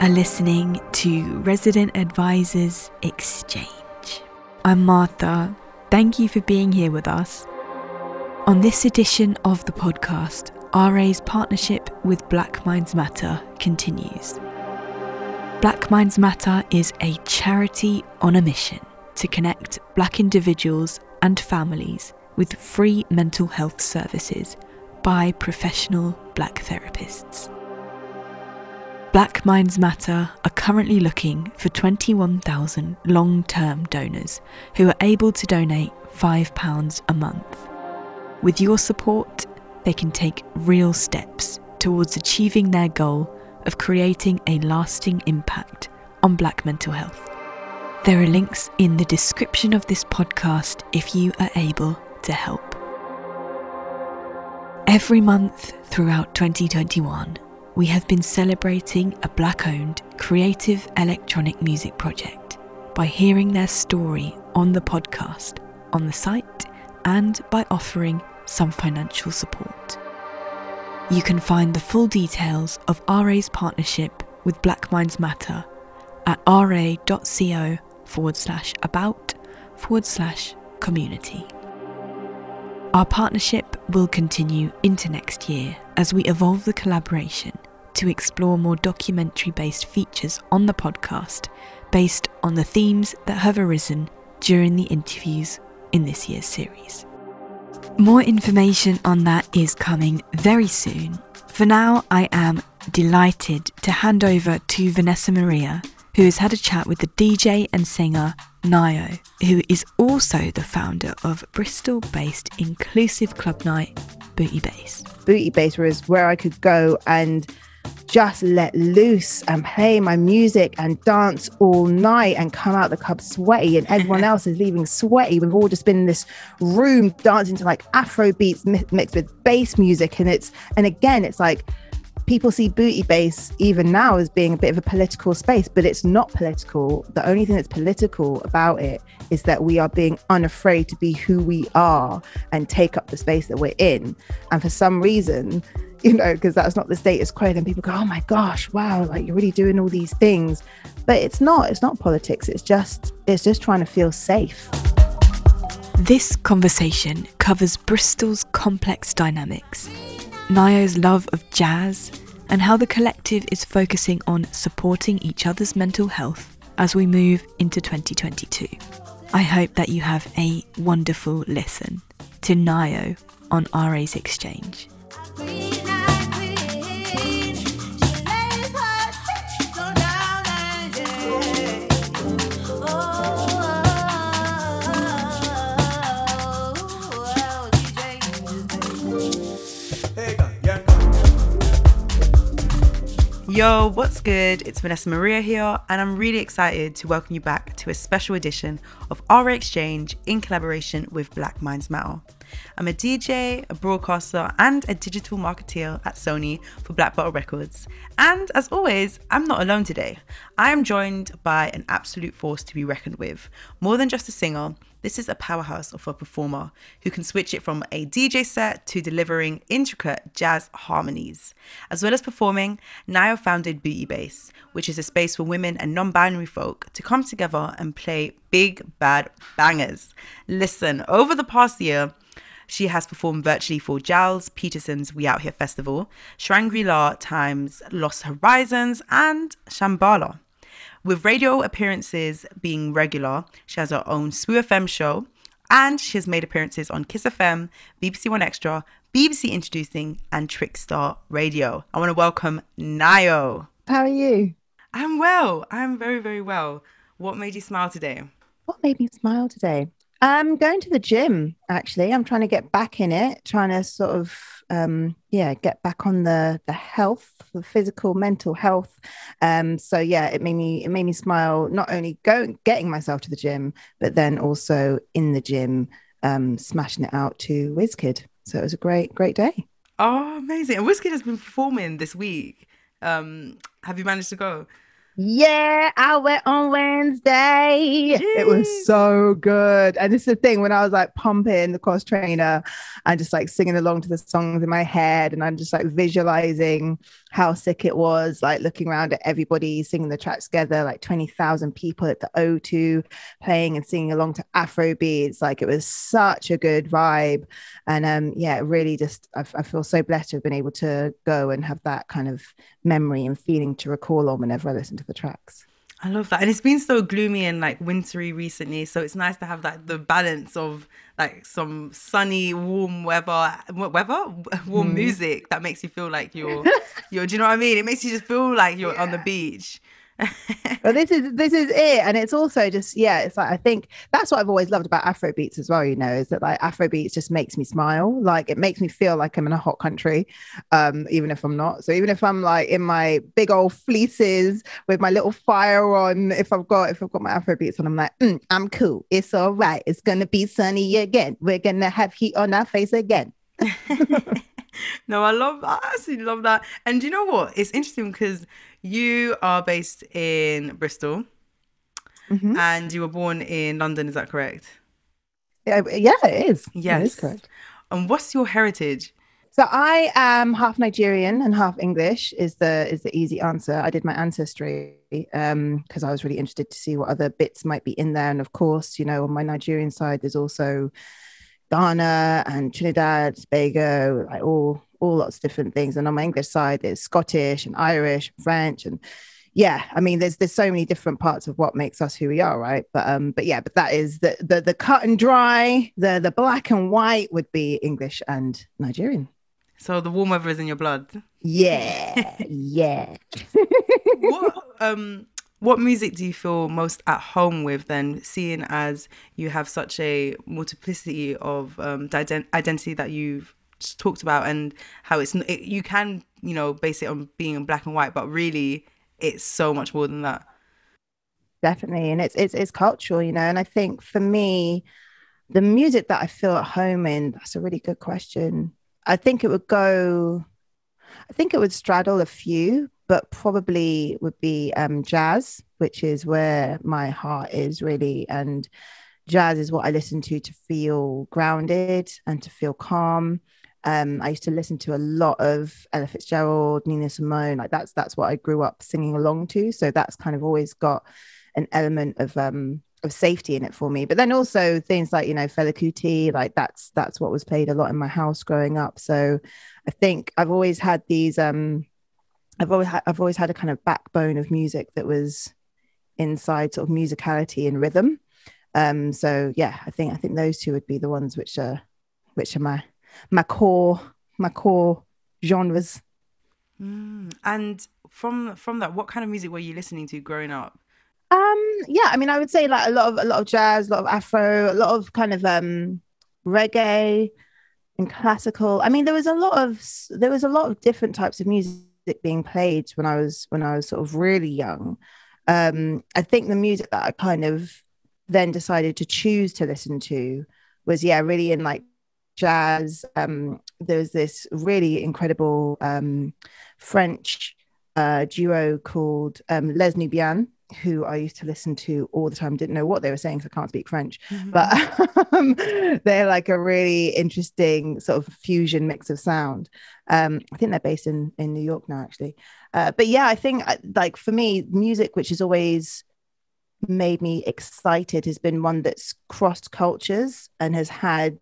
are listening to Resident Advisors Exchange. I'm Martha. Thank you for being here with us. On this edition of the podcast, RA's partnership with Black Minds Matter continues. Black Minds Matter is a charity on a mission to connect black individuals and families with free mental health services by professional black therapists. Black Minds Matter are currently looking for 21,000 long term donors who are able to donate £5 a month. With your support, they can take real steps towards achieving their goal of creating a lasting impact on black mental health. There are links in the description of this podcast if you are able to help. Every month throughout 2021, we have been celebrating a black owned creative electronic music project by hearing their story on the podcast, on the site, and by offering some financial support. You can find the full details of RA's partnership with Black Minds Matter at ra.co forward slash about forward slash community. Our partnership will continue into next year as we evolve the collaboration to explore more documentary based features on the podcast based on the themes that have arisen during the interviews in this year's series. More information on that is coming very soon. For now, I am delighted to hand over to Vanessa Maria, who has had a chat with the DJ and singer Nio, who is also the founder of Bristol based inclusive club night Booty Base. Booty Base was where I could go and just let loose and play my music and dance all night and come out the club sweaty and everyone else is leaving sweaty. We've all just been in this room dancing to like Afro beats mixed with bass music. And it's, and again, it's like people see booty bass even now as being a bit of a political space, but it's not political. The only thing that's political about it is that we are being unafraid to be who we are and take up the space that we're in. And for some reason, you know, because that's not the status quo. Then people go, oh my gosh, wow, like you're really doing all these things. But it's not, it's not politics. It's just, it's just trying to feel safe. This conversation covers Bristol's complex dynamics, Nio's love of jazz, and how the collective is focusing on supporting each other's mental health as we move into 2022. I hope that you have a wonderful listen to Nio on RA's Exchange. Yo, what's good? It's Vanessa Maria here, and I'm really excited to welcome you back to a special edition of RA Exchange in collaboration with Black Minds Matter. I'm a DJ, a broadcaster, and a digital marketeer at Sony for Black Butter Records. And as always, I'm not alone today. I am joined by an absolute force to be reckoned with. More than just a singer, this is a powerhouse of a performer who can switch it from a DJ set to delivering intricate jazz harmonies. As well as performing, Nio founded Booty Bass, which is a space for women and non binary folk to come together and play big, bad bangers. Listen, over the past year, she has performed virtually for Gilles Peterson's We Out Here Festival, Shangri La Times Lost Horizons, and Shambala. With radio appearances being regular, she has her own SWU FM show, and she has made appearances on Kiss FM, BBC 1Xtra, BBC Introducing, and Trickstar Radio. I want to welcome Nio. How are you? I'm well. I'm very, very well. What made you smile today? What made me smile today? I'm going to the gym actually. I'm trying to get back in it, trying to sort of um yeah, get back on the the health, the physical, mental health. Um so yeah, it made me it made me smile not only going getting myself to the gym, but then also in the gym um smashing it out to Wizkid. So it was a great great day. Oh, amazing. And Wizkid has been performing this week. Um have you managed to go? Yeah, I went on Wednesday. Jeez. It was so good. And this is the thing when I was like pumping the cross trainer and just like singing along to the songs in my head, and I'm just like visualizing how sick it was, like looking around at everybody singing the tracks together, like 20,000 people at the O2 playing and singing along to Afro beats. Like it was such a good vibe. And um, yeah, really just, I, I feel so blessed to have been able to go and have that kind of memory and feeling to recall on whenever I listen to the tracks. I love that. And it's been so gloomy and like wintry recently. So it's nice to have that the balance of like some sunny, warm weather weather warm mm. music that makes you feel like you're you're do you know what I mean? It makes you just feel like you're yeah. on the beach. but this is this is it. And it's also just yeah it's like i think that's what i've always loved about afro beats as well you know is that like afro beats just makes me smile. Like it makes me feel like i'm in a hot country um even if i'm not. So even if i'm like in my big old fleeces with my little fire on if i've got if i've got my afro beats on i'm like mm, i'm cool. It's all right. It's gonna be sunny again. We're gonna have heat on our face again. No i love i absolutely love that. And you know what? It's interesting because you are based in Bristol mm-hmm. and you were born in London, is that correct? Yeah, yeah it is. Yes. It is correct. And what's your heritage? So I am half Nigerian and half English is the is the easy answer. I did my ancestry um because I was really interested to see what other bits might be in there. And of course, you know, on my Nigerian side, there's also Ghana and Trinidad, Tobago, like all all lots of different things. And on my English side, there's Scottish and Irish, and French, and yeah, I mean, there's there's so many different parts of what makes us who we are, right? But um, but yeah, but that is the the the cut and dry, the the black and white would be English and Nigerian. So the warm weather is in your blood. Yeah, yeah. what um what music do you feel most at home with then seeing as you have such a multiplicity of um, identity that you've talked about and how it's it, you can you know base it on being black and white but really it's so much more than that. Definitely and it's it's it's cultural you know and i think for me the music that i feel at home in that's a really good question. I think it would go i think it would straddle a few but probably would be um, jazz which is where my heart is really and jazz is what i listen to to feel grounded and to feel calm um, I used to listen to a lot of Ella Fitzgerald, Nina Simone. Like that's that's what I grew up singing along to. So that's kind of always got an element of um of safety in it for me. But then also things like you know Fela Kuti, like that's that's what was played a lot in my house growing up. So I think I've always had these um I've always had I've always had a kind of backbone of music that was inside sort of musicality and rhythm. Um so yeah, I think I think those two would be the ones which are which are my my core my core genres. Mm. And from from that, what kind of music were you listening to growing up? Um, yeah, I mean, I would say like a lot of a lot of jazz, a lot of Afro, a lot of kind of um reggae and classical. I mean, there was a lot of there was a lot of different types of music being played when I was when I was sort of really young. Um, I think the music that I kind of then decided to choose to listen to was yeah, really in like jazz. Um, there's this really incredible um, French uh, duo called um, Les Nubians, who I used to listen to all the time. Didn't know what they were saying because I can't speak French, mm-hmm. but um, they're like a really interesting sort of fusion mix of sound. Um, I think they're based in in New York now, actually. Uh, but yeah, I think uh, like for me, music, which has always made me excited, has been one that's crossed cultures and has had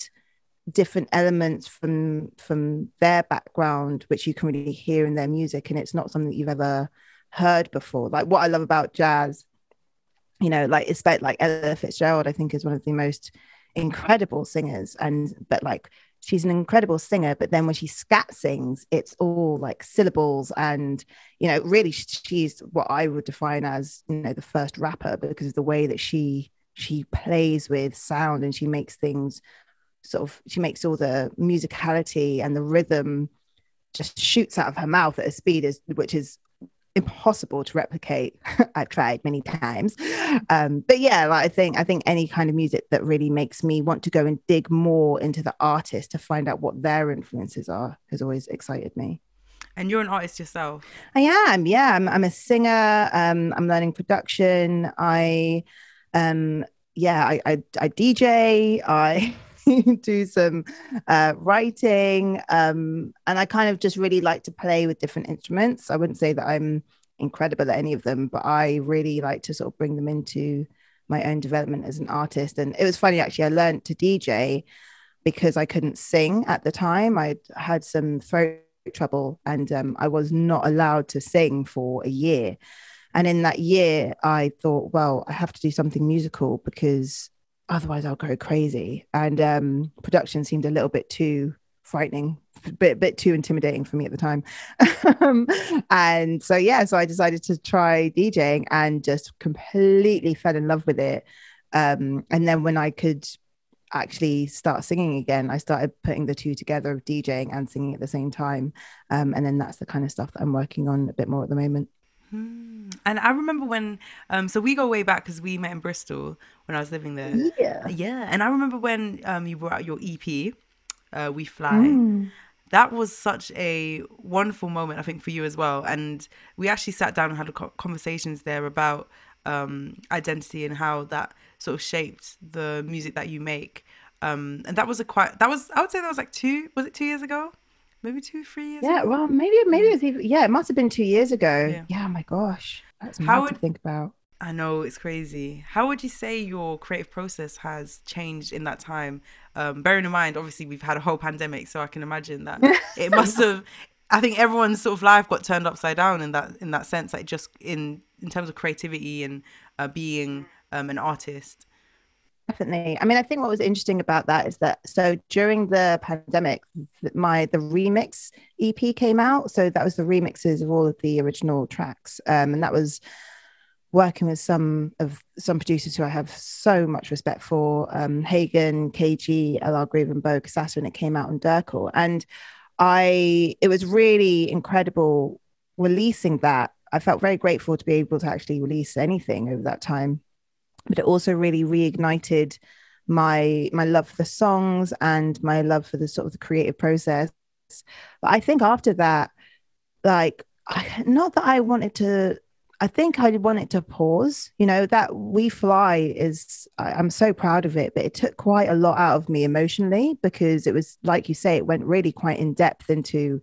different elements from from their background which you can really hear in their music and it's not something that you've ever heard before. Like what i love about jazz you know like it's like ella fitzgerald i think is one of the most incredible singers and but like she's an incredible singer but then when she scat sings it's all like syllables and you know really she's what i would define as you know the first rapper because of the way that she she plays with sound and she makes things sort of she makes all the musicality and the rhythm just shoots out of her mouth at a speed is which is impossible to replicate i've tried many times um, but yeah like i think i think any kind of music that really makes me want to go and dig more into the artist to find out what their influences are has always excited me And you're an artist yourself. I am, yeah. I'm, I'm a singer. Um, I'm learning production. I, um, yeah, I, I, I DJ. I do some uh, writing, um, and I kind of just really like to play with different instruments. I wouldn't say that I'm incredible at any of them, but I really like to sort of bring them into my own development as an artist. And it was funny actually. I learned to DJ because I couldn't sing at the time. I had some throat trouble and um, I was not allowed to sing for a year. And in that year, I thought, well, I have to do something musical because otherwise I'll go crazy. And um, production seemed a little bit too frightening, a bit, bit too intimidating for me at the time. um, and so, yeah, so I decided to try DJing and just completely fell in love with it. Um, and then when I could actually start singing again, I started putting the two together of DJing and singing at the same time. Um, and then that's the kind of stuff that I'm working on a bit more at the moment. Hmm. And I remember when, um, so we go way back because we met in Bristol when I was living there. Yeah. Yeah. And I remember when um, you brought out your EP, uh, We Fly. Mm. That was such a wonderful moment, I think, for you as well. And we actually sat down and had conversations there about um, identity and how that sort of shaped the music that you make. Um, and that was a quite that was I would say that was like two was it two years ago, maybe two three years. Yeah, ago? well maybe maybe it was even yeah it must have been two years ago. Yeah, yeah my gosh, that's how would, to think about. I know it's crazy. How would you say your creative process has changed in that time? Um, bearing in mind, obviously, we've had a whole pandemic, so I can imagine that it must have. I think everyone's sort of life got turned upside down in that in that sense, like just in in terms of creativity and uh, being um, an artist. Definitely. I mean, I think what was interesting about that is that so during the pandemic, my the remix EP came out. So that was the remixes of all of the original tracks, um, and that was working with some of some producers who I have so much respect for, um, Hagen, KG, LR Groove, and Bo Casassa, and it came out on Dirkle. And I, it was really incredible releasing that. I felt very grateful to be able to actually release anything over that time but it also really reignited my my love for the songs and my love for the sort of the creative process. But i think after that like I, not that i wanted to i think i wanted to pause you know that we fly is I, i'm so proud of it but it took quite a lot out of me emotionally because it was like you say it went really quite in depth into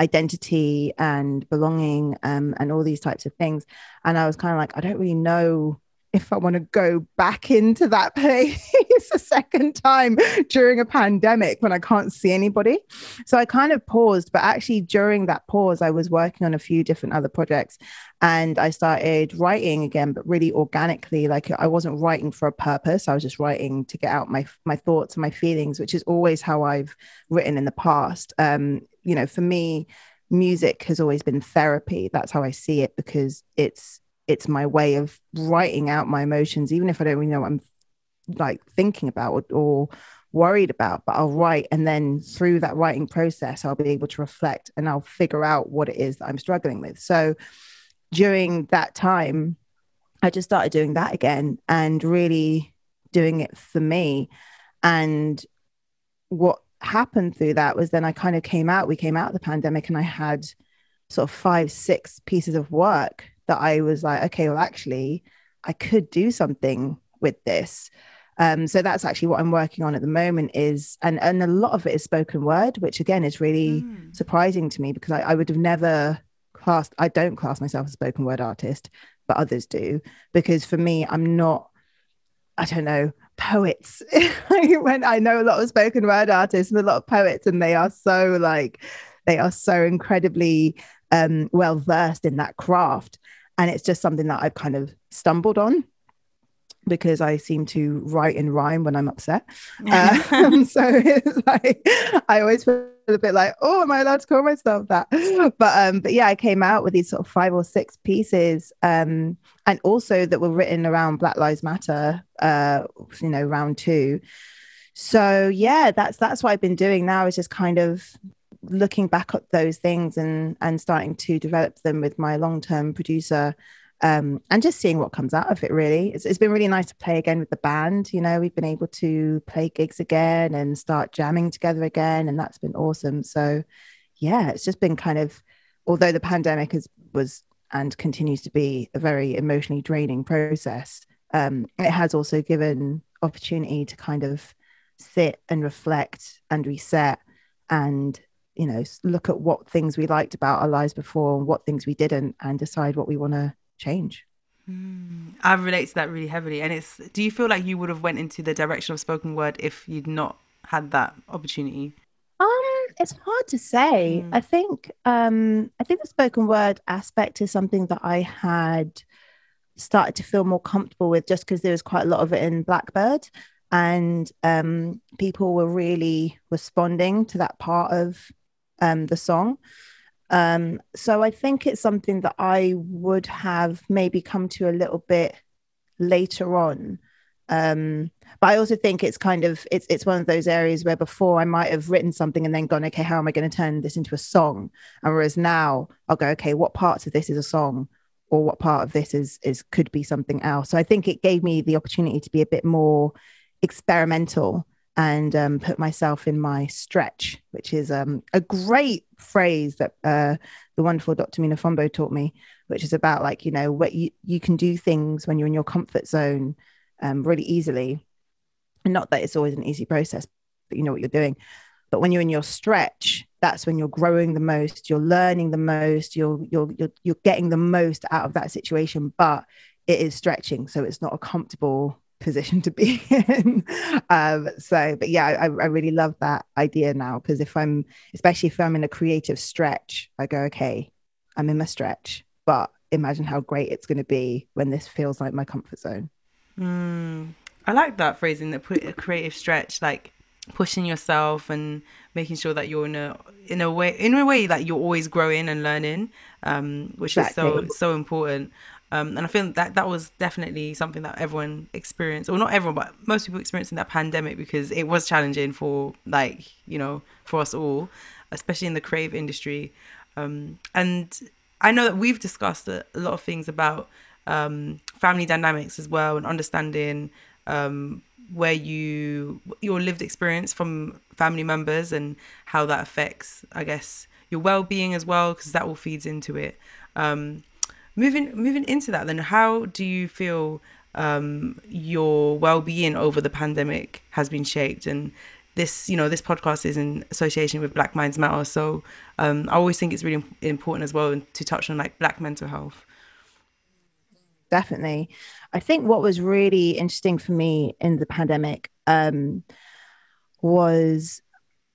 identity and belonging um, and all these types of things. And i was kind of like i don't really know if I want to go back into that place a second time during a pandemic when I can't see anybody. So I kind of paused, but actually during that pause, I was working on a few different other projects and I started writing again, but really organically. Like I wasn't writing for a purpose. I was just writing to get out my my thoughts and my feelings, which is always how I've written in the past. Um, you know, for me, music has always been therapy. That's how I see it because it's it's my way of writing out my emotions, even if I don't really know what I'm like thinking about or, or worried about, but I'll write. And then through that writing process, I'll be able to reflect and I'll figure out what it is that I'm struggling with. So during that time, I just started doing that again and really doing it for me. And what happened through that was then I kind of came out, we came out of the pandemic and I had sort of five, six pieces of work that I was like, okay, well, actually, I could do something with this. Um, so that's actually what I'm working on at the moment is, and and a lot of it is spoken word, which again is really mm. surprising to me because I, I would have never classed. I don't class myself as a spoken word artist, but others do because for me, I'm not. I don't know poets. when I know a lot of spoken word artists and a lot of poets, and they are so like they are so incredibly um, well versed in that craft and it's just something that I've kind of stumbled on because I seem to write in rhyme when I'm upset. Um, so it's like I always feel a bit like, oh, am I allowed to call myself that? But um, but yeah, I came out with these sort of five or six pieces, um, and also that were written around Black Lives Matter, uh, you know, round two. So yeah, that's that's what I've been doing now is just kind of looking back at those things and and starting to develop them with my long-term producer um, and just seeing what comes out of it really. It's, it's been really nice to play again with the band you know. We've been able to play gigs again and start jamming together again and that's been awesome. So yeah it's just been kind of although the pandemic is was and continues to be a very emotionally draining process, um, it has also given opportunity to kind of sit and reflect and reset and you know look at what things we liked about our lives before and what things we didn't and decide what we want to change. Mm, i relate to that really heavily. And it's do you feel like you would have went into the direction of spoken word if you'd not had that opportunity? Um it's hard to say. Mm. i think um i think the spoken word aspect is something that i had started to feel more comfortable with just because there was quite a lot of it in blackbird. And um, people were really responding to that part of um, the song. Um, so I think it's something that I would have maybe come to a little bit later on. Um, but I also think it's kind of it's it's one of those areas where before I might have written something and then gone, okay, how am I going to turn this into a song? And whereas now I'll go, okay, what parts of this is a song? or what part of this is is could be something else so i think it gave me the opportunity to be a bit more experimental and um, put myself in my stretch, which is um, a great phrase that uh, the wonderful Dr. Mena Fombo taught me, which is about like, you know, what you, you can do things when you're in your comfort zone um, really easily. And not that it's always an easy process, but you know what you're doing. But when you're in your stretch, that's when you're growing the most, you're learning the most, you're you're you're, you're getting the most out of that situation. But it is stretching, so it's not a comfortable position to be in. um, so, but yeah, I, I really love that idea now because if I'm, especially if I'm in a creative stretch, I go, okay, I'm in my stretch, but imagine how great it's going to be when this feels like my comfort zone. Mm, I like that phrasing that put a creative stretch, like pushing yourself and making sure that you're in a in a way in a way that you're always growing and learning, um, which exactly. is so so important. Um, and I feel that that was definitely something that everyone experienced, or not everyone, but most people experienced in that pandemic because it was challenging for like you know for us all, especially in the crave industry. Um, and I know that we've discussed a, a lot of things about um, family dynamics as well and understanding um, where you your lived experience from family members and how that affects, I guess, your well being as well because that all feeds into it. Um, moving moving into that then how do you feel um, your well-being over the pandemic has been shaped? And this you know this podcast is in association with black minds matter. So um, i always think it's really important as well to touch on like black mental health. Definitely. I think what was really interesting for me in the pandemic um, was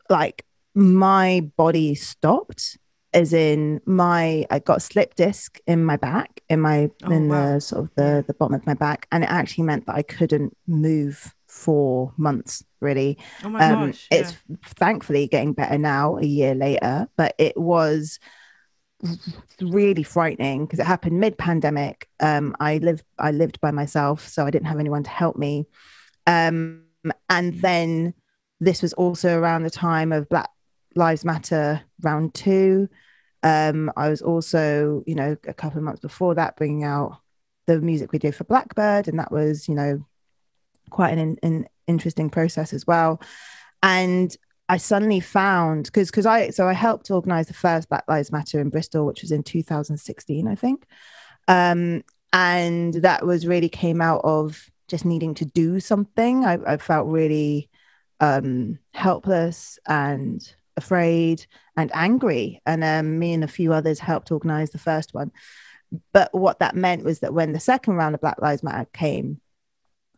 like my body stopped as in my I got a slip disc in my back in my oh, in wow. the sort of the the bottom of my back and it actually meant that I couldn't move for months really. Oh my um, gosh, yeah. it's thankfully getting better now a year later but it was really frightening because it happened mid pandemic um I lived I lived by myself so I didn't have anyone to help me. Um and then this was also around the time of black lives matter round 2 um, I was also, you know, a couple of months before that, bringing out the music video for Blackbird, and that was, you know, quite an, an interesting process as well. And I suddenly found because because I so I helped organize the first Black Lives Matter in Bristol, which was in 2016, I think. Um, and that was really came out of just needing to do something. I, I felt really um, helpless and afraid and angry. And um, me and a few others helped organize the first one. But what that meant was that when the second round of Black Lives Matter came,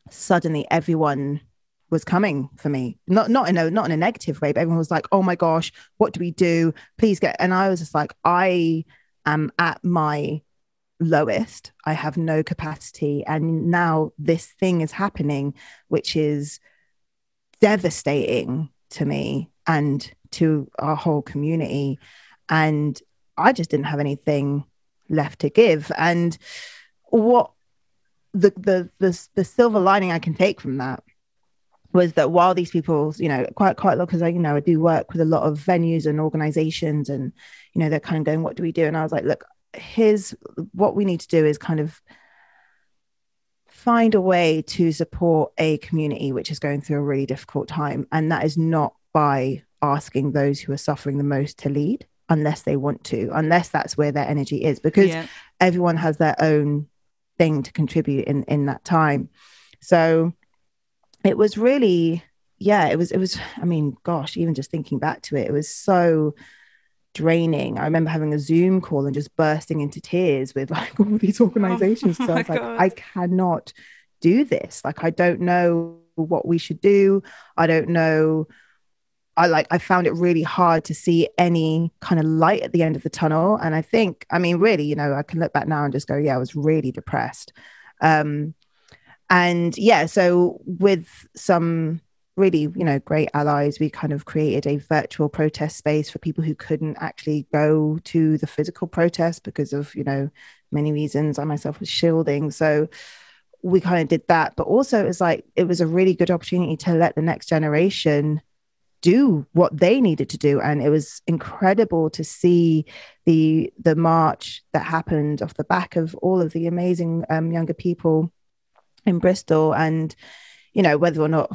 suddenly everyone was coming for me. Not not in a not in a negative way, but everyone was like, "Oh my gosh, what do we do? Please get." And I was just like, "I am at my lowest. I have no capacity, and now this thing is happening, which is devastating to me and to our whole community. And I just didn't have anything left to give. And what the the the, the silver lining I can take from that was that while these people, you know, quite quite a lot because I, you know, I do work with a lot of venues and organizations, and you know, they're kind of going, "What do we do?" And I was like, "Look, here's what we need to do is kind of find a way to support a community which is going through a really difficult time, and that is not by asking those who are suffering the most to lead. unless they want to, unless that's where their energy is, because Yeah. everyone has their own thing to contribute in in that time. So it was really, yeah, it was it was. I mean, gosh, even just thinking back to it, it was so draining. I remember having a Zoom call and just bursting into tears with like all these oh organizations. so I was like, God. I cannot do this. Like, I don't know what we should do. I don't know. I like I found it really hard to see any kind of light at the end of the tunnel. And I think, I mean, really, you know, I can look back now and just go, yeah, I was really depressed. Um, and yeah, so with some really, you know, great allies, we kind of created a virtual protest space for people who couldn't actually go to the physical protest because of, you know, many reasons. I myself was shielding. So we kind of did that. But also it was like it was a really good opportunity to let the next generation do what they needed to do. And it was incredible to see the the march that happened off the back of all of the amazing um, younger people in Bristol. And you know whether or not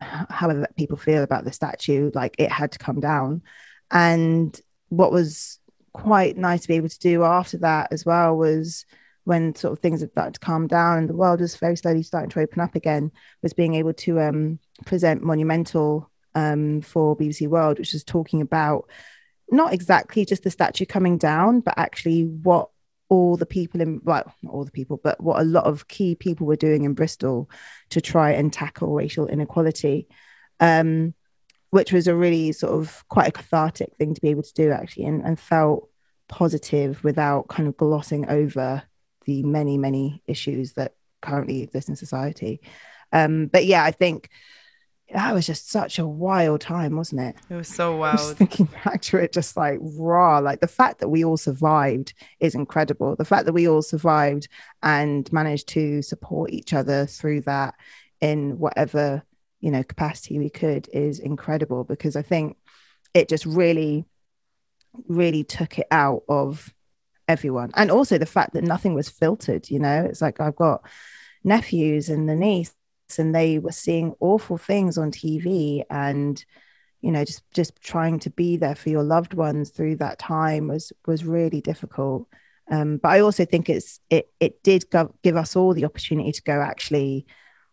however people feel about the statue like it had to come down. And what was quite nice to be able to do after that as well was when sort of things had started to calm down and the world was very slowly starting to open up again was being able to um, present monumental um, for BBC World, which was talking about not exactly just the statue coming down, but actually what all the people in well, not all the people, but what a lot of key people were doing in Bristol to try and tackle racial inequality. Um, which was a really sort of quite a cathartic thing to be able to do actually and, and felt positive without kind of glossing over the many, many issues that currently exist in society. Um, but yeah, I think that was just such a wild time, wasn't it? It was so I'm just thinking back to it, just like raw. Like the fact that we all survived is incredible. The fact that we all survived and managed to support each other through that in whatever you know capacity we could is incredible because I think it just really, really took it out of everyone. And also the fact that nothing was filtered, you know, it's like I've got nephews and the niece and they were seeing awful things on TV and you know just just trying to be there for your loved ones through that time was was really difficult. Um, but I also think it's it it did go, give us all the opportunity to go actually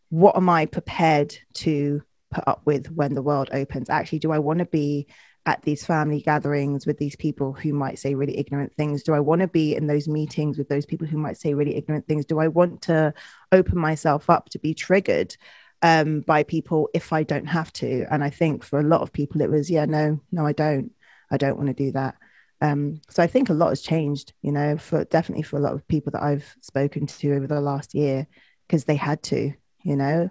what am I prepared to put up with when the world opens? Actually do I want to be at these family gatherings with these people who might say really ignorant things? Do I want to be in those meetings with those people who might say really ignorant things? Do I want to open myself up to be triggered um, by people if I don't have to? And I think for a lot of people, it was, yeah, no, no, I don't. I don't want to do that. Um, so I think a lot has changed, you know, for definitely for a lot of people that I've spoken to over the last year because they had to, you know.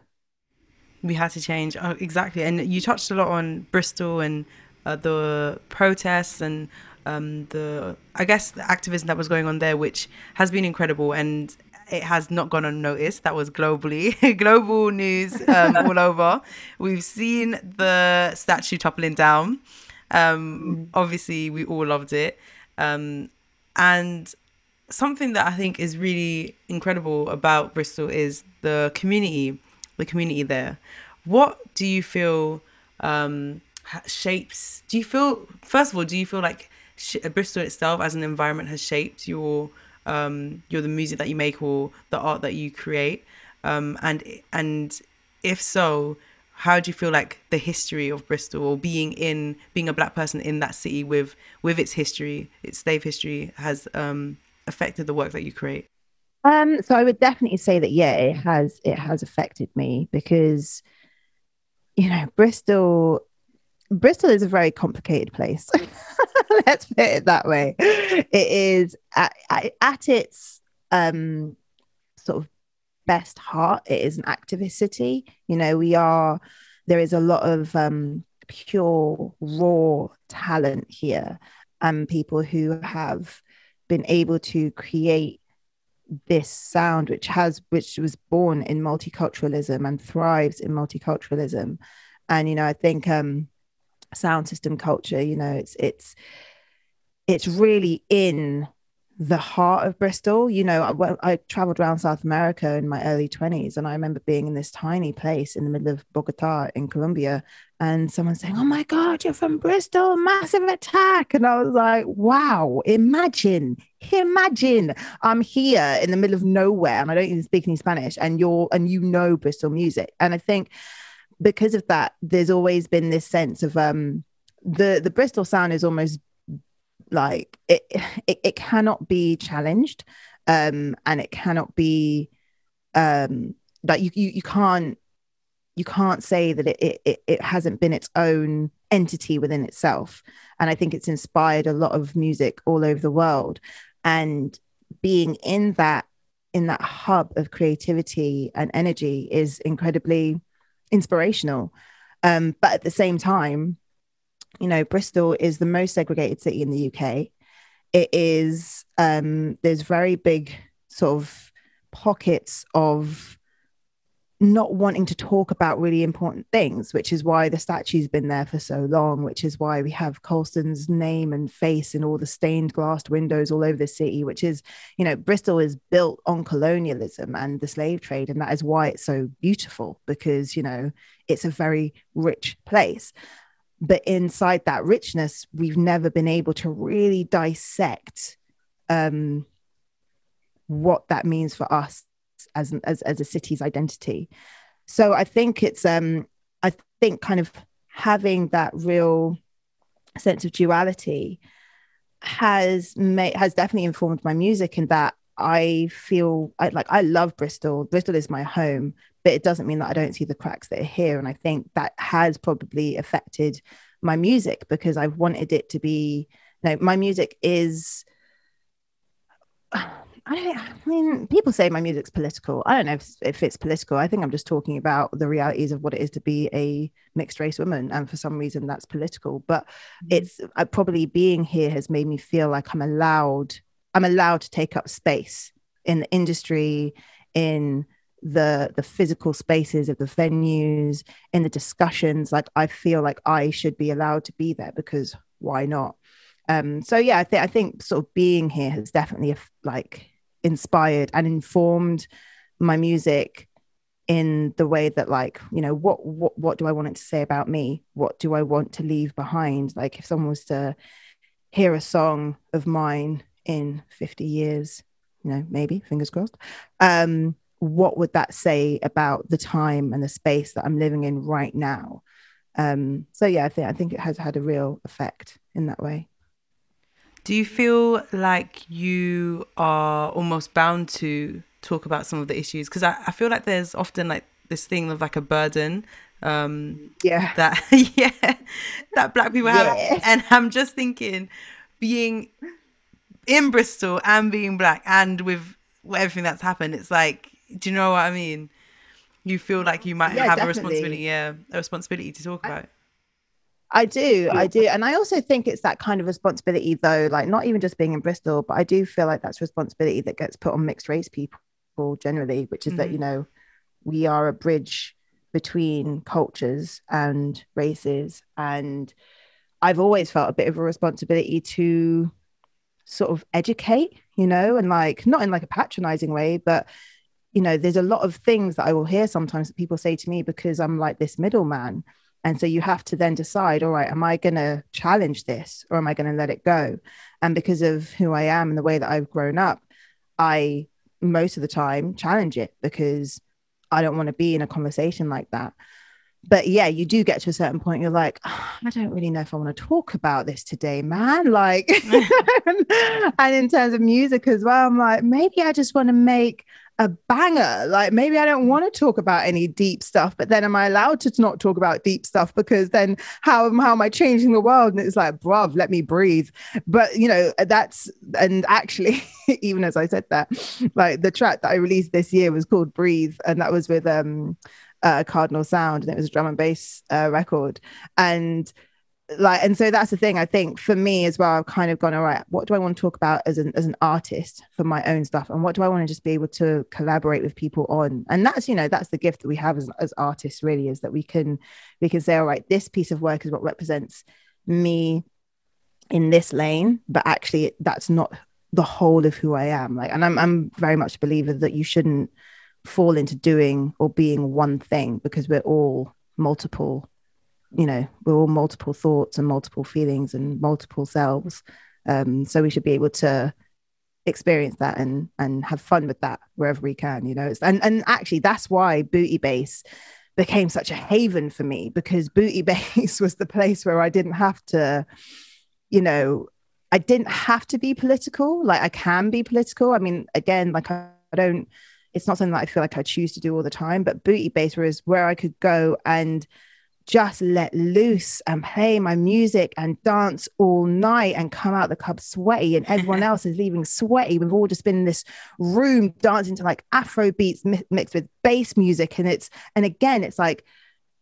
We had to change. Oh, exactly. And you touched a lot on Bristol and uh, the protests and um, the, I guess, the activism that was going on there, which has been incredible. And it has not gone unnoticed. That was globally, global news um, all over. We've seen the statue toppling down. Um, obviously, we all loved it. Um, and something that I think is really incredible about Bristol is the community, the community there. What do you feel um, shapes? Do you feel, first of all, do you feel like sh- Bristol itself as an environment has shaped your um, your the music that you make or the art that you create? Um, and and if so, how do you feel like the history of Bristol or being in being a black person in that city with with its history, its slave history, has um, affected the work that you create? Um, so I would definitely say that yeah, it has it has affected me because you know Bristol Bristol is a very complicated place. Let's put it that way. It is at, at, at its um, sort of best heart. It is an activist city. You know, we are. There is a lot of um, pure raw talent here, and people who have been able to create this sound which has which was born in multiculturalism and thrives in multiculturalism and you know i think um sound system culture you know it's it's it's really in the heart of Bristol. You know, I, I, traveled around South America in my early 20s, and I remember being in this tiny place in the middle of Bogota in Colombia, and someone saying, Oh my God, you're from Bristol, massive attack. And I was like, Wow, imagine, imagine I'm here in the middle of nowhere and I don't even speak any Spanish, and you're, and you know Bristol music. And I think because of that, there's always been this sense of, um, the the Bristol sound is almost like it, it, it cannot be challenged um and it cannot be um like you you, you can't you can't say that it, it it hasn't been its own entity within itself. And i think it's inspired a lot of music all over the world. And being in that in that hub of creativity and energy is incredibly inspirational um, but at the same time you know, Bristol is the most segregated city in the UK. It is, um, there's very big sort of pockets of not wanting to talk about really important things, which is why the statue's been there for so long, which is why we have Colston's name and face in all the stained glass windows all over the city, which is, you know, Bristol is built on colonialism and the slave trade. And that is why it's so beautiful because, you know, it's a very rich place but inside that richness we've never been able to really dissect um, what that means for us as, as as a city's identity so i think it's um i think kind of having that real sense of duality has made has definitely informed my music in that I feel I, like I love Bristol. Bristol is my home, but it doesn't mean that I don't see the cracks that are here. And I think that has probably affected my music because I've wanted it to be, you know, my music is. I don't. I mean, people say my music's political. I don't know if, if it's political. I think I'm just talking about the realities of what it is to be a mixed race woman, and for some reason that's political. But mm-hmm. it's uh, probably being here has made me feel like I'm allowed I'm allowed to take up space in the industry, in the the physical spaces of the venues, in the discussions. Like I feel like I should be allowed to be there because why not? Um, so yeah, I think I think sort of being here has definitely like inspired and informed my music in the way that like you know what what what do I want it to say about me? What do I want to leave behind? Like if someone was to hear a song of mine in 50 years, you know, maybe, fingers crossed, um, what would that say about the time and the space that I'm living in right now? Um, so yeah, I think I think it has had a real effect in that way. Do you feel like you are almost bound to talk about some of the issues? Because I, I feel like there's often like this thing of like a burden um yeah that yeah that black people have yeah. and i'm just thinking being in Bristol and being black and with everything that's happened, it's like, do you know what I mean? You feel like you might yeah, have definitely. a responsibility, yeah, a responsibility to talk about. I do, I do. And I also think it's that kind of responsibility, though, like not even just being in Bristol, but I do feel like that's responsibility that gets put on mixed race people generally, which is mm-hmm. that, you know, we are a bridge between cultures and races. And I've always felt a bit of a responsibility to sort of educate, you know, and like not in like a patronizing way, but you know, there's a lot of things that I will hear sometimes that people say to me because I'm like this middleman. And so you have to then decide, all right, am I going to challenge this or am I going to let it go? And because of who I am and the way that I've grown up, I most of the time challenge it because I don't want to be in a conversation like that but yeah, you do get to a certain point, you're like, oh, I don't really know if I want to talk about this today, man. Like, and in terms of music as well, I'm like, maybe I just want to make a banger. Like, maybe I don't want to talk about any deep stuff, but then am I allowed to not talk about deep stuff? Because then how, how am I changing the world? And it's like, bruv, let me breathe. But, you know, that's, and actually, even as I said that, like the track that I released this year was called Breathe. And that was with, um, uh, Cardinal Sound, and it was a drum and bass uh, record. And like, and so that's the thing. I think for me as well, I've kind of gone, all right, what do I want to talk about as an as an artist for my own stuff, and what do I want to just be able to collaborate with people on? And that's you know that's the gift that we have as as artists, really, is that we can we can say, all right, this piece of work is what represents me in this lane, but actually that's not the whole of who I am. Like, and I'm I'm very much a believer that you shouldn't fall into doing or being one thing because we're all multiple, you know, we're all multiple thoughts and multiple feelings and multiple selves. Um, so we should be able to experience that and and have fun with that wherever we can, you know. It's, and and actually that's why Booty base became such a haven for me because Booty base was the place where I didn't have to, you know, I didn't have to be political. Like I can be political. I mean, again, like I, I don't, it's not something that I feel like I choose to do all the time, but Booty base was where I could go and just let loose and play my music and dance all night and come out the club sweaty and everyone else is leaving sweaty we've all just been in this room dancing to like afro beats mi- mixed with bass music and it's and again it's like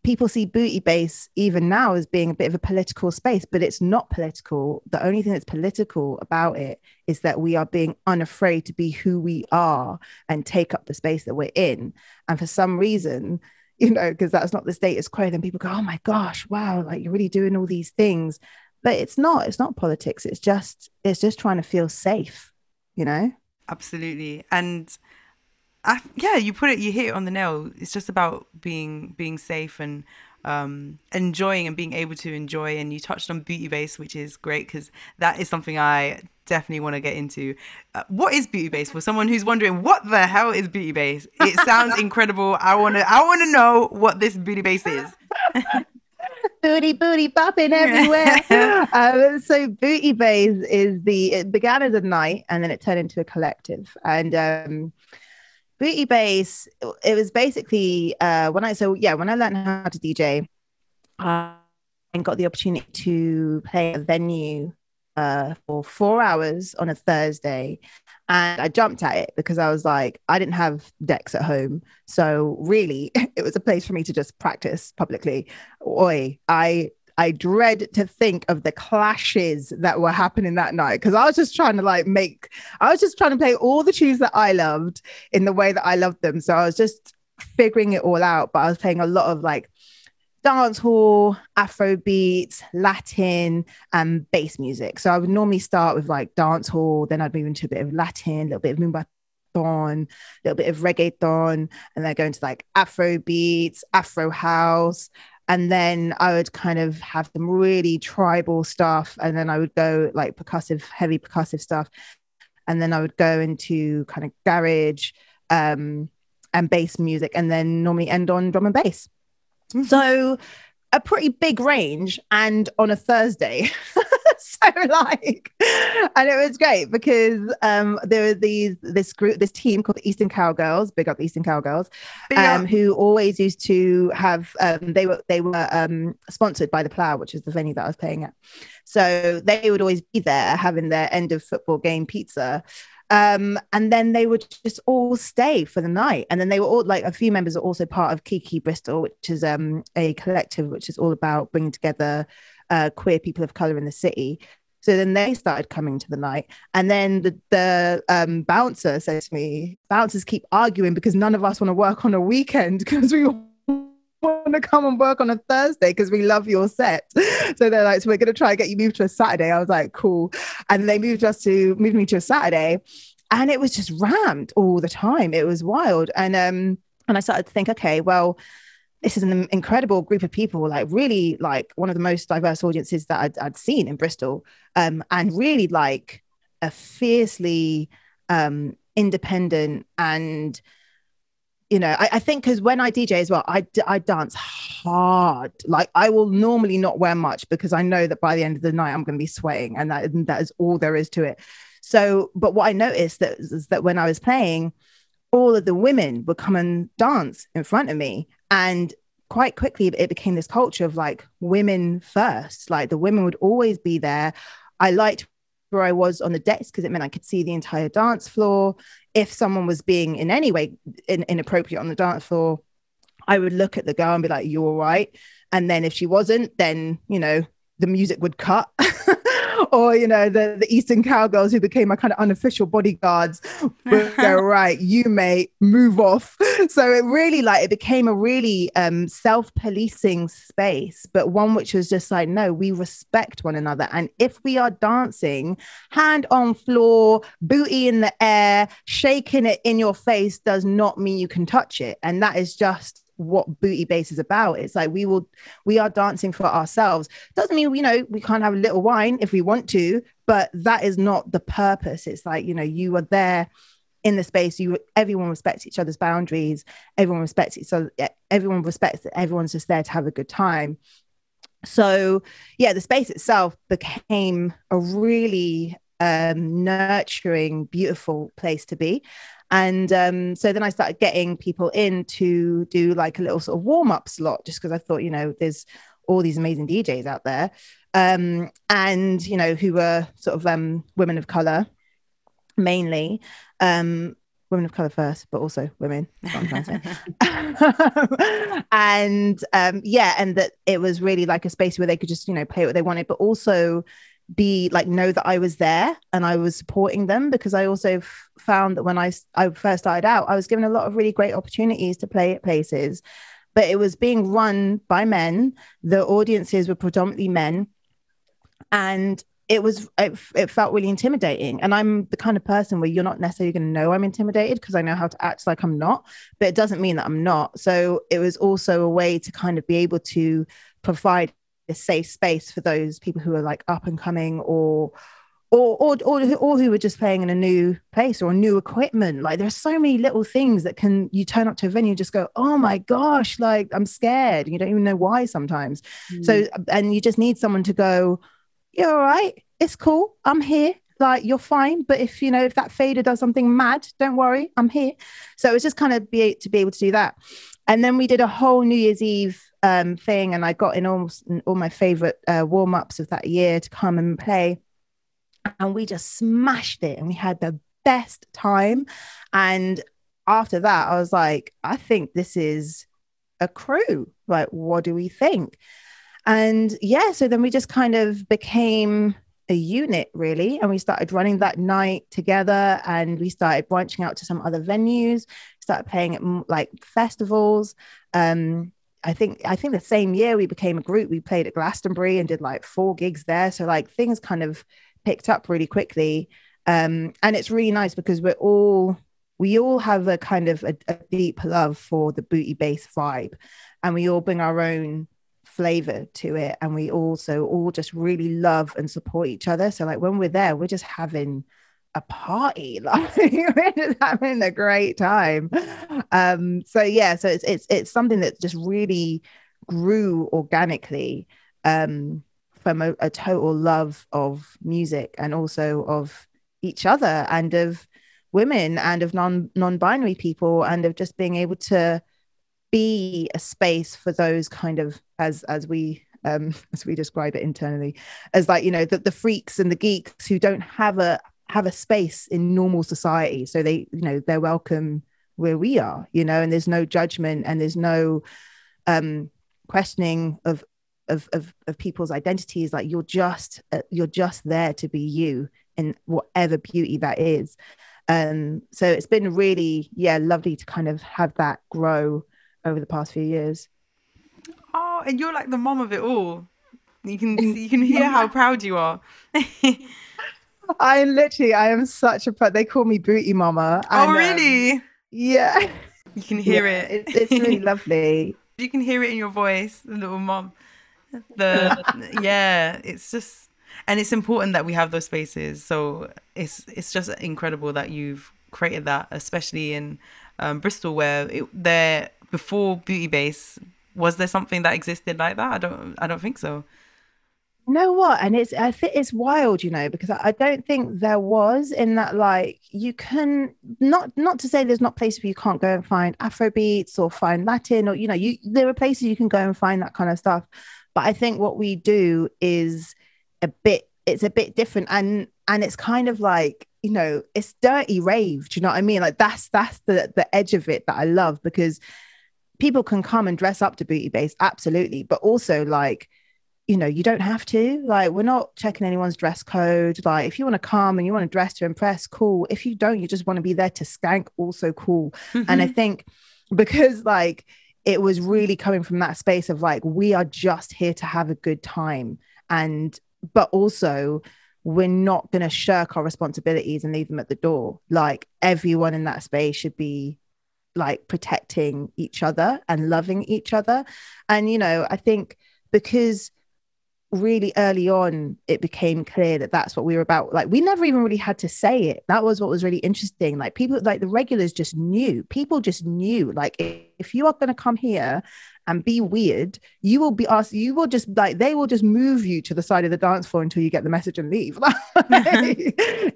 people see booty bass even now as being a bit of a political space, but it's not political. The only thing that's political about it is that we are being unafraid to be who we are and take up the space that we're in. And for some reason, you know, because that's not the status quo, then people go, oh my gosh, wow, like you're really doing all these things. But it's not, it's not politics. It's just, it's just trying to feel safe, you know? Absolutely. And I, yeah, you put it, you hit it on the nail. It's just about being being safe and um, enjoying and being able to enjoy. And you touched on booty bass, which is great because that is something I definitely want to get into. Uh, what is booty bass for someone who's wondering what the hell is booty bass? It sounds incredible. I want to I want to know what this booty bass is. booty booty bopping everywhere. um, so Booty bass is the it began as a night and then it turned into a collective and. um Booty bass it was basically uh, when I so yeah when I learned how to DJ, uh, and got the opportunity to play a venue uh, for four hours on a Thursday, and I jumped at it because I was like I didn't have decks at home, so really it was a place for me to just practice publicly. Oi, I I dread to think of the clashes that were happening that night because I was just trying to like make, I was just trying to play all the tunes that I loved in the way that I loved them. So I was just figuring it all out, but I was playing a lot of like dance hall, Afro beats, Latin, and bass music. So I would normally start with like dance hall, then I'd move into a bit of Latin, a little bit of Mumba a little bit of reggaeton, and then go into like Afro beats, Afro house, and then I would kind of have some really tribal stuff, and then I would go like percussive, heavy percussive stuff, and then I would go into kind of garage um, and bass music, and then normally end on drum and bass. Mm-hmm. So a pretty big range, and on a Thursday. so like and it was great because um there were these this group this team called the Easton cowgirls big up Easton cowgirls um who always used to have um they were they were um sponsored by the plough which is the venue that i was playing at so they would always be there having their end of football game pizza um, and then they would just all stay for the night. And then they were all like a few members are also part of Kiki Bristol, which is um, a collective which is all about bringing together uh, queer people of color in the city. So then they started coming to the night. And then the, the um, bouncer said to me, bouncers keep arguing because none of us want to work on a weekend because we want to come and work on a Thursday because we love your set. So they're like, so we're going to try and get you moved to a Saturday. I was like, cool. And they moved us to, moved me to a Saturday. And it was just rammed all the time. It was wild. And, um, and I started to think, okay, well, this is an incredible group of people, like really like one of the most diverse audiences that I'd, I'd seen in Bristol, um, and really like a fiercely um, independent and you know I, I think because when I DJ as well, I I dance hard. Like I will normally not wear much because I know that by the end of the night I'm going to be sweating, and that that is all there is to it. So, but what I noticed that is that when I was playing, all of the women would come and dance in front of me and quite quickly it became this culture of like women first like the women would always be there i liked where i was on the decks because it meant i could see the entire dance floor. If someone was being in any way in, inappropriate on the dance floor i would look at the girl and be like you're all right? And then if she wasn't then you know the music would cut or you know the the Easton cowgirls who became my kind of unofficial bodyguards. Go right, you may move off. So it really like it became a really um, self-policing space, but one which was just like no, we respect one another, and if we are dancing, hand on floor, booty in the air, shaking it in your face does not mean you can touch it, and that is just what booty bass is about. It's like we will we are dancing for ourselves. Doesn't mean you know we can't have a little wine if we want to, but that is not the purpose. It's like you know you are there in the space. You everyone respects each other's boundaries. Everyone respects each other. Everyone respects that everyone's just there to have a good time. So yeah, the space itself became a really um, nurturing, beautiful place to be. And um, so then I started getting people in to do like a little sort of warm up slot, just because I thought, you know, there's all these amazing DJs out there, um, and you know, who were sort of um, women of color mainly. Um, women of color first, but also women. and um, yeah, and that it was really like a space where they could just, you know, play what they wanted, but also be like know that I was there and I was supporting them because I also f- found that when I I first started out I was given a lot of really great opportunities to play at places. But it was being run by men. The audiences were predominantly men. And it was it, it felt really intimidating. And I'm the kind of person where you're not necessarily going to know I'm intimidated because I know how to act like I'm not but it doesn't mean that I'm not. So it was also a way to kind of be able to provide a safe space for those people who are like up and coming or or, or, or, or who are just playing in a new place or new equipment. Like there's so many little things that can you turn up to a venue and just go, oh my gosh, like I'm scared. You don't even know why sometimes. Mm. So and you just need someone to go, you're all right, it's cool, I'm here. Like you're fine, but if you know if that fader does something mad, don't worry, I'm here. So it's just kind of be to be able to do that. And then we did a whole New Year's Eve um, thing, and I got in almost all my favorite uh, warm ups of that year to come and play. And we just smashed it, and we had the best time. And after that, I was like, I think this is a crew. Like, what do we think? And yeah, so then we just kind of became a unit really and we started running that night together and we started branching out to some other venues started playing at like festivals um I think I think the same year we became a group. We played at Glastonbury and did like four gigs there. So like things kind of picked up really quickly. Um, and it's really nice because we're all we all have a kind of a, a deep love for the booty bass vibe, and we all bring our own flavor to it, and we also all just really love and support each other. So like when we're there, we're just having a party like we're just having a great time. Um so yeah so it's it's it's something that just really grew organically um from a, a total love of music and also of each other and of women and of non non-binary people and of just being able to be a space for those kind of as as we um as we describe it internally as like you know the, the freaks and the geeks who don't have a have a space in normal society. So they you know they're welcome where we are you know and there's no judgment and there's no um questioning of of of, of people's identities. Like you're just uh, you're just there to be you in whatever beauty that is. Um so it's been really yeah lovely to kind of have that grow over the past few years. Oh and you're like the mom of it all. You can you can hear how proud you are I literally, I am such a pro. They call me Booty Mama. Oh, and, oh, really? Um, yeah. You can hear yeah, it. it. It's really lovely. You can hear it in your voice, the little mom. The yeah, it's just, and it's important that we have those spaces. So it's it's just incredible that you've created that, especially in um, Bristol, where it, there before Booty Bass was there something that existed like that? I don't I don't think so know what? And it's i think it's wild you know because I, don't think there was in that like you can not not to say there's not places where you can't go and find afro beats or find latin or you know you there are places you can go and find that kind of stuff. But i think what we do is a bit it's a bit different. And and it's kind of like you know it's dirty rave. Do you know what i mean? Like that's that's the the edge of it that i love because people can come and dress up to booty bass absolutely. But also like you know, you don't have to. Like, we're not checking anyone's dress code. Like, if you want to come and you want to dress to impress, cool. If you don't, you just want to be there to skank, also cool. Mm-hmm. And I mm-hmm. think because, like, it was really coming from that space of like, we are just here to have a good time. And, but also, we're not going to shirk our responsibilities and leave them at the door. Like, everyone in that space should be like protecting each other and loving each other. And, you know, I think because really early on it became clear that that's what we were about. Like we never even really had to say it. That was what was really interesting. Like people like the regulars just knew. People just knew like if you are going to come here and be weird you will be asked you will just like they will just move you to the side of the dance floor until you get the message and leave.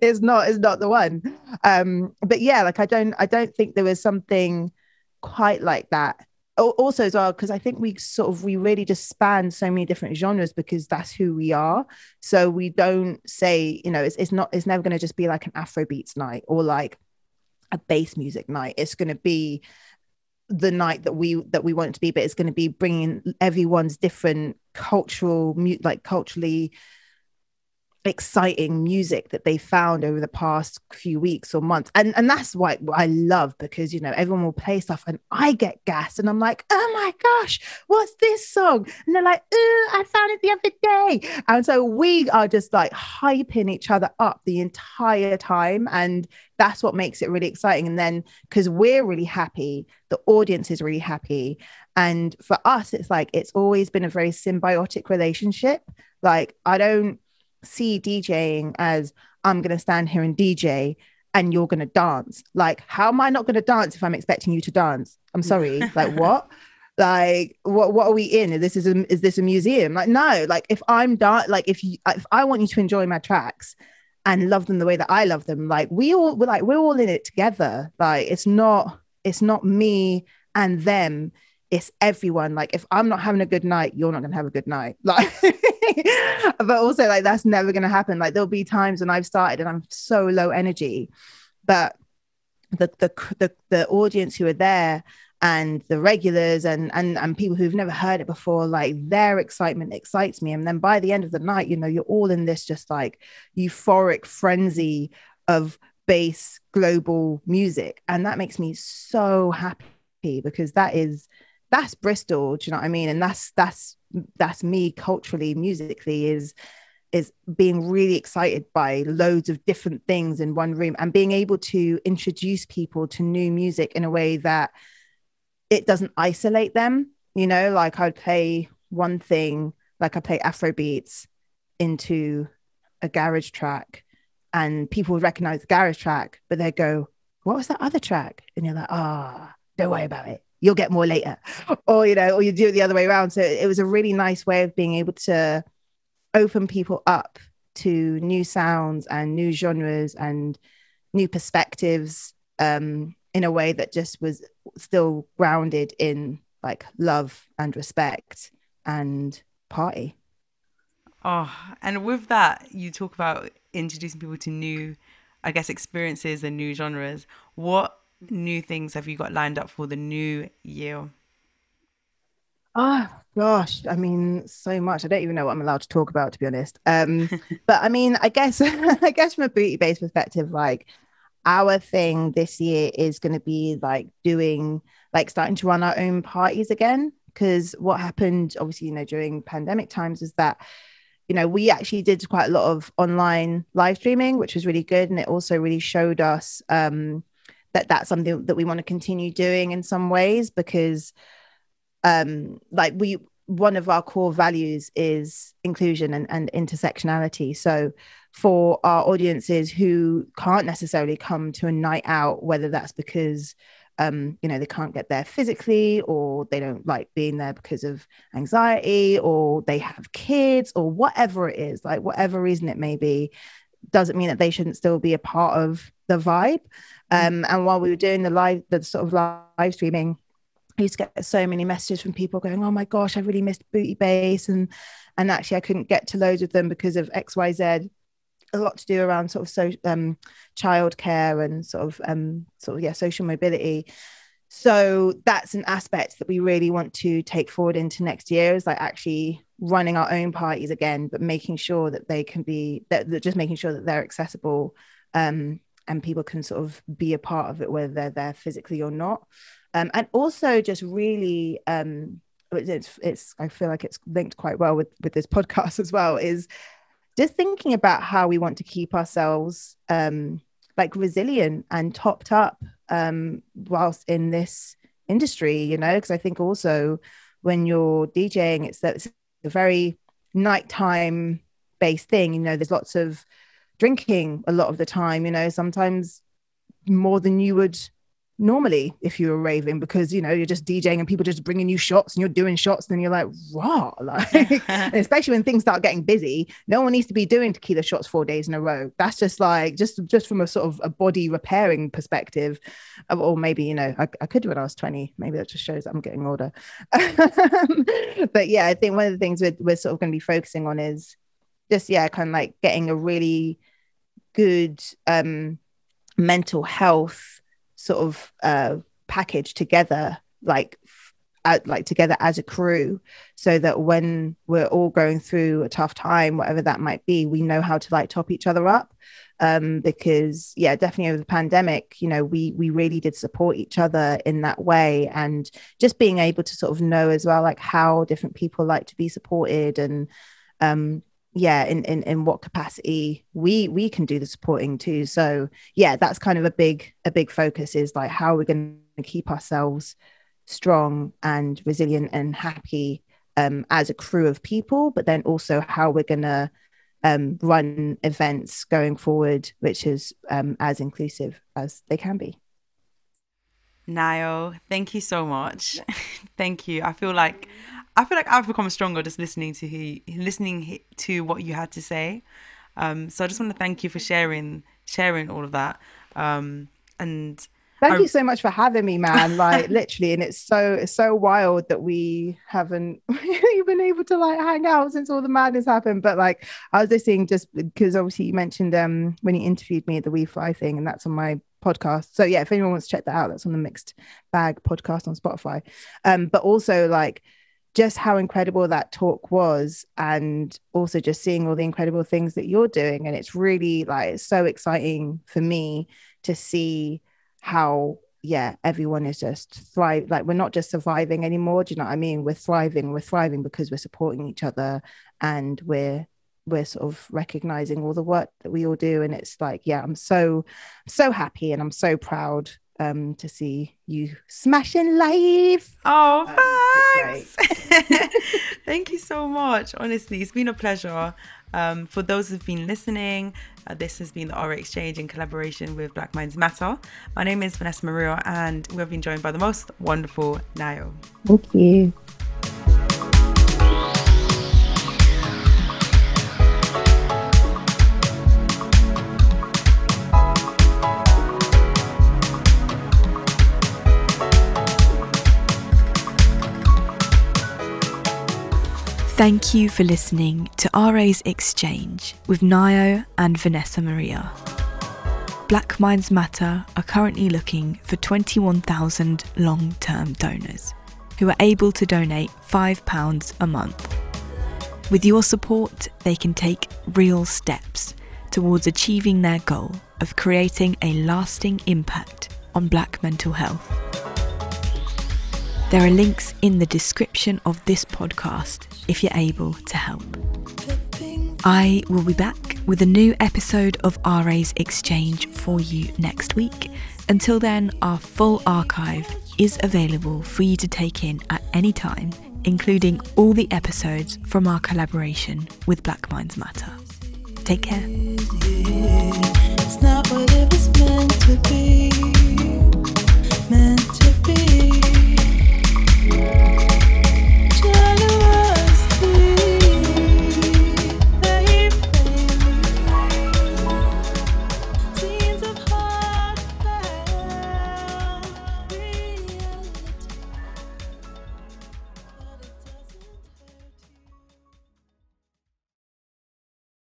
It's not it's not the one. Um but yeah like i don't i don't think there was something quite like that also as well because i think we sort of we really just span so many different genres because that's who we are. So we don't say you know it's, it's not it's never going to just be like an afro beats night or like a bass music night. It's going to be the night that we that we want it to be but it's going to be bringing everyone's different cultural mute like culturally exciting music that they found over the past few weeks or months. And and that's why I love because you know everyone will play stuff and I get gassed and I'm like oh my gosh what's this song? And they're like oh I found it the other day. And so we are just like hyping each other up the entire time and that's what makes it really exciting. And then because we're really happy the audience is really happy. And for us it's like it's always been a very symbiotic relationship. Like I don't see DJing as I'm going to stand here and DJ and you're going to dance. Like, how am I not going to dance if I'm expecting you to dance? I'm sorry. like, what? Like, what? What are we in? Is this a, is this a museum? Like, no. Like, if I'm dance, like if you if I want you to enjoy my tracks and love them the way that I love them, like we all we're like we're all in it together. Like, it's not it's not me and them. It's everyone. Like, if I'm not having a good night, you're not going to have a good night. Like. but also like that's never going to happen. Like there'll be times when i've started and i'm so low energy but the the the, the audience who are there and the regulars and and and people who've never heard it before like their excitement excites me. And then by the end of the night you know you're all in this just like euphoric frenzy of bass global music. And that makes me so happy because that is that's bristol do you know what i mean? And that's that's that's me culturally musically is is being really excited by loads of different things in one room and being able to introduce people to new music in a way that it doesn't isolate them. You know like i'd play one thing like i play afro beats into a garage track and people would recognize the garage track but they go what was that other track? And you're like ah oh, don't worry about it you'll get more later. Or you know or you do it the other way around. So it was a really nice way of being able to open people up to new sounds and new genres and new perspectives um, in a way that just was still grounded in like love and respect and party. Oh and with that you talk about introducing people to new i guess experiences and new genres. What new things have you got lined up for the new year? Oh gosh, I mean, so much. I don't even know what I'm allowed to talk about, to be honest. Um, but I mean, I guess, I guess from a booty based perspective, like our thing this year is going to be like doing, like starting to run our own parties again. Because what happened, obviously, you know, during pandemic times is that you know, we actually did quite a lot of online live streaming, which was really good. And it also really showed us um, that that's something that we want to continue doing in some ways because um like we one of our core values is inclusion and, and intersectionality. So for our audiences who can't necessarily come to a night out whether that's because um, you know they can't get there physically or they don't like being there because of anxiety or they have kids or whatever it is like whatever reason it may be doesn't mean that they shouldn't still be a part of the vibe um, and while we were doing the live, the sort of live streaming, I used to get so many messages from people going, "Oh my gosh, I really missed Booty Bass," and and actually I couldn't get to loads of them because of X, Y, Z. A lot to do around sort of so um, childcare and sort of um, sort of yeah social mobility. So that's an aspect that we really want to take forward into next year. Is like actually running our own parties again, but making sure that they can be that, that just making sure that they're accessible um, and people can sort of be a part of it, whether they're there physically or not. Um, and also just really um, it's it's I feel like it's linked quite well with with this podcast as well is just thinking about how we want to keep ourselves um, like resilient and topped up um, whilst in this industry, you know, because I think also when you're DJing, it's it's a very nighttime based thing. You know, there's lots of drinking a lot of the time, you know, sometimes more than you would normally if you were raving because you know you're just DJing and people just bringing you shots and you're doing shots and you're like raw like especially when things start getting busy no one needs to be doing tequila shots four days in a row. That's just like just just from a sort of a body repairing perspective. Uh, or maybe you know I, I could do when I was 20 maybe that just shows that I'm getting older. But yeah I think one of the things we're, we're sort of going to be focusing on is just yeah kind of like getting a really good um mental health sort of uh, package together, like at, like together as a crew, so that when we're all going through a tough time, whatever that might be, we know how to like top each other up. Um, because yeah, definitely over the pandemic, you know, we we really did support each other in that way, and just being able to sort of know as well, like how different people like to be supported and um yeah in, in in what capacity we we can do the supporting too so yeah that's kind of a big a big focus is like how we're going to keep ourselves strong and resilient and happy um, as a crew of people but then also how we're going to um, run events going forward which is um, as inclusive as they can be Niall, thank you so much. thank you. I feel like I feel like I've become stronger just listening to who, listening to what you had to say. Um, so I just want to thank you for sharing sharing all of that. Um, and thank I, you so much for having me, man. Like literally, and it's so it's so wild that we haven't been able to like hang out since all the madness happened. But like I was listening just because obviously you mentioned um when you interviewed me at the We Fly thing, and that's on my podcast. So yeah, if anyone wants to check that out, that's on the Mixed Bag podcast on Spotify. Um, but also like just how incredible that talk was and also just seeing all the incredible things that you're doing. And it's really like it's so exciting for me to see how yeah everyone is just thrive like we're not just surviving anymore. Do you know what i mean? We're thriving we're thriving because we're supporting each other and we're we're sort of recognizing all the work that we all do. And it's like yeah i'm so so happy and i'm so proud um, to see you smashing live. Oh, um, thanks. Thank you so much. Honestly, it's been a pleasure. Um, for those who've been listening, uh, this has been the RA Exchange in collaboration with Black Minds Matter. My name is Vanessa Maria, and we've been joined by the most wonderful Niall. Thank you. Thank you for listening to RA's Exchange with Nio and Vanessa Maria. Black Minds Matter are currently looking for 21,000 long term donors who are able to donate £5 a month. With your support, they can take real steps towards achieving their goal of creating a lasting impact on black mental health. There are links in the description of this podcast if you're able to help. I will be back with a new episode of RA's Exchange for you next week. Until then, our full archive is available for you to take in at any time, including all the episodes from our collaboration with Black Minds Matter. Take care.